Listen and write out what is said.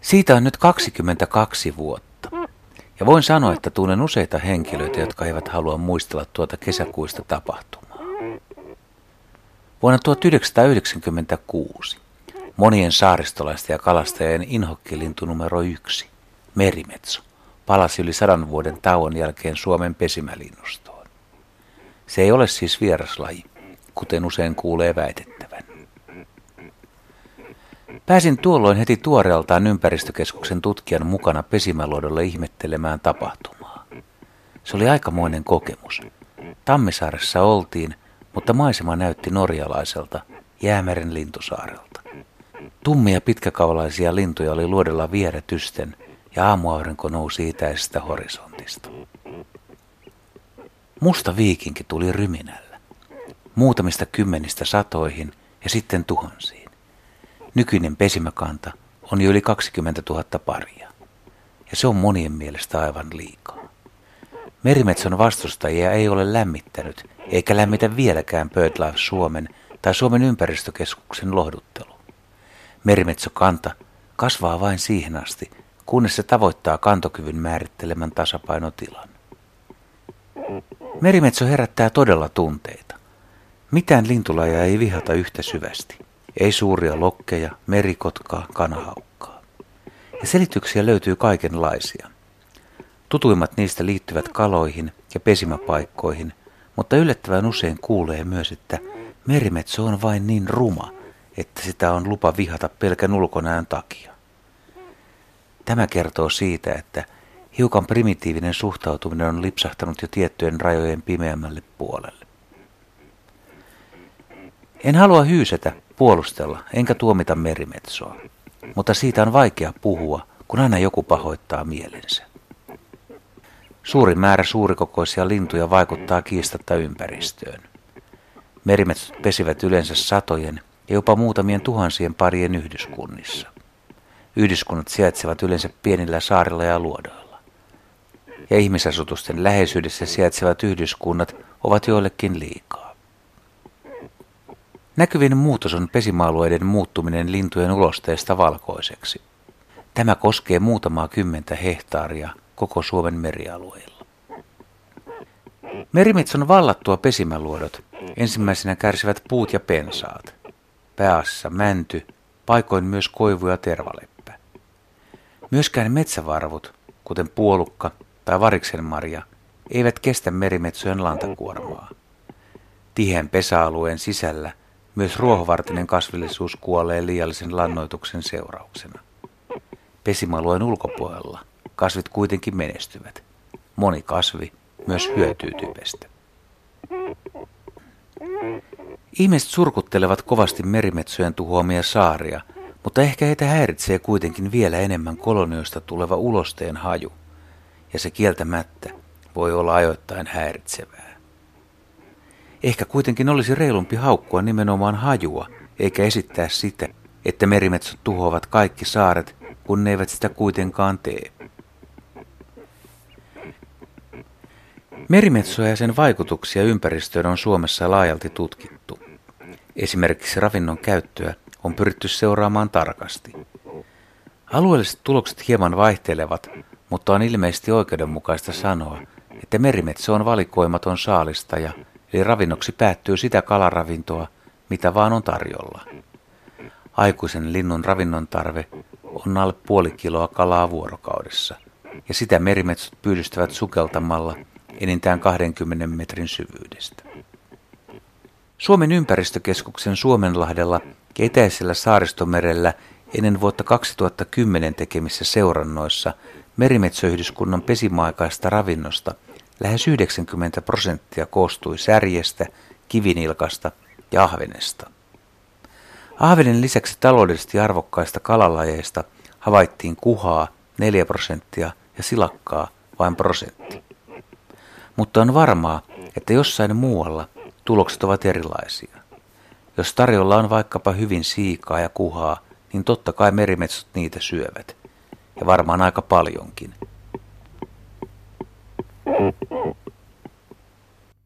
Siitä on nyt 22 vuotta. Ja voin sanoa, että tunnen useita henkilöitä, jotka eivät halua muistella tuota kesäkuista tapahtumaa. Vuonna 1996 monien saaristolaisten ja kalastajien inhokkilintu numero yksi, merimetso, palasi yli sadan vuoden tauon jälkeen Suomen pesimälinnustoon. Se ei ole siis vieraslaji, kuten usein kuulee väitettävän. Pääsin tuolloin heti tuoreeltaan ympäristökeskuksen tutkijan mukana pesimäluodolle ihmettelemään tapahtumaa. Se oli aikamoinen kokemus. Tammisaaressa oltiin, mutta maisema näytti norjalaiselta, Jäämeren lintusaarelta. Tummia pitkäkaulaisia lintuja oli luodella vieretysten ja aamuaurinko nousi itäisestä horisontista. Musta viikinki tuli ryminällä. Muutamista kymmenistä satoihin ja sitten tuhansiin. Nykyinen pesimäkanta on jo yli 20 000 paria. Ja se on monien mielestä aivan liikaa. Merimetson vastustajia ei ole lämmittänyt, eikä lämmitä vieläkään BirdLife Suomen tai Suomen ympäristökeskuksen lohduttelu. Merimetsokanta kasvaa vain siihen asti, kunnes se tavoittaa kantokyvyn määrittelemän tasapainotilan. Merimetso herättää todella tunteita. Mitään lintulajia ei vihata yhtä syvästi. Ei suuria lokkeja, merikotkaa, kanahaukkaa. Ja selityksiä löytyy kaikenlaisia. Tutuimmat niistä liittyvät kaloihin ja pesimäpaikkoihin, mutta yllättävän usein kuulee myös, että merimetso on vain niin ruma, että sitä on lupa vihata pelkän ulkonäön takia. Tämä kertoo siitä, että hiukan primitiivinen suhtautuminen on lipsahtanut jo tiettyjen rajojen pimeämmälle puolelle. En halua hyysätä, puolustella, enkä tuomita merimetsoa, mutta siitä on vaikea puhua, kun aina joku pahoittaa mielensä. Suuri määrä suurikokoisia lintuja vaikuttaa kiistatta ympäristöön. Merimetsot pesivät yleensä satojen ja jopa muutamien tuhansien parien yhdyskunnissa. Yhdyskunnat sijaitsevat yleensä pienillä saarilla ja luodoilla. Ja ihmisasutusten läheisyydessä sijaitsevat yhdyskunnat ovat joillekin liikaa. Näkyvin muutos on pesimaalueiden muuttuminen lintujen ulosteesta valkoiseksi. Tämä koskee muutamaa kymmentä hehtaaria koko Suomen merialueilla. Merimetson vallattua pesimäluodot ensimmäisenä kärsivät puut ja pensaat. Pääasiassa mänty, paikoin myös koivu ja tervaleppä. Myöskään metsävarvut, kuten puolukka tai variksenmarja, eivät kestä merimetsojen lantakuormaa. Tiheän pesäalueen sisällä myös ruohovartinen kasvillisuus kuolee liiallisen lannoituksen seurauksena. Pesimäalueen ulkopuolella kasvit kuitenkin menestyvät. Moni kasvi myös hyötyy typestä. Ihmiset surkuttelevat kovasti merimetsojen tuhoamia saaria, mutta ehkä heitä häiritsee kuitenkin vielä enemmän kolonioista tuleva ulosteen haju, ja se kieltämättä voi olla ajoittain häiritsevää. Ehkä kuitenkin olisi reilumpi haukkua nimenomaan hajua, eikä esittää sitä, että merimetsot tuhoavat kaikki saaret, kun ne eivät sitä kuitenkaan tee. Merimetsoja ja sen vaikutuksia ympäristöön on Suomessa laajalti tutkittu. Esimerkiksi ravinnon käyttöä on pyritty seuraamaan tarkasti. Alueelliset tulokset hieman vaihtelevat, mutta on ilmeisesti oikeudenmukaista sanoa, että merimetso on valikoimaton saalistaja, eli ravinnoksi päättyy sitä kalaravintoa, mitä vaan on tarjolla. Aikuisen linnun ravinnon tarve on alle puoli kiloa kalaa vuorokaudessa, ja sitä merimetsot pyydystävät sukeltamalla – enintään 20 metrin syvyydestä. Suomen ympäristökeskuksen Suomenlahdella ja etäisellä saaristomerellä ennen vuotta 2010 tekemissä seurannoissa merimetsoyhdyskunnan pesimaikaista ravinnosta lähes 90 prosenttia koostui särjestä, kivinilkasta ja ahvenesta. Ahvenen lisäksi taloudellisesti arvokkaista kalalajeista havaittiin kuhaa 4 prosenttia ja silakkaa vain prosentti mutta on varmaa, että jossain muualla tulokset ovat erilaisia. Jos tarjolla on vaikkapa hyvin siikaa ja kuhaa, niin totta kai merimetsot niitä syövät. Ja varmaan aika paljonkin.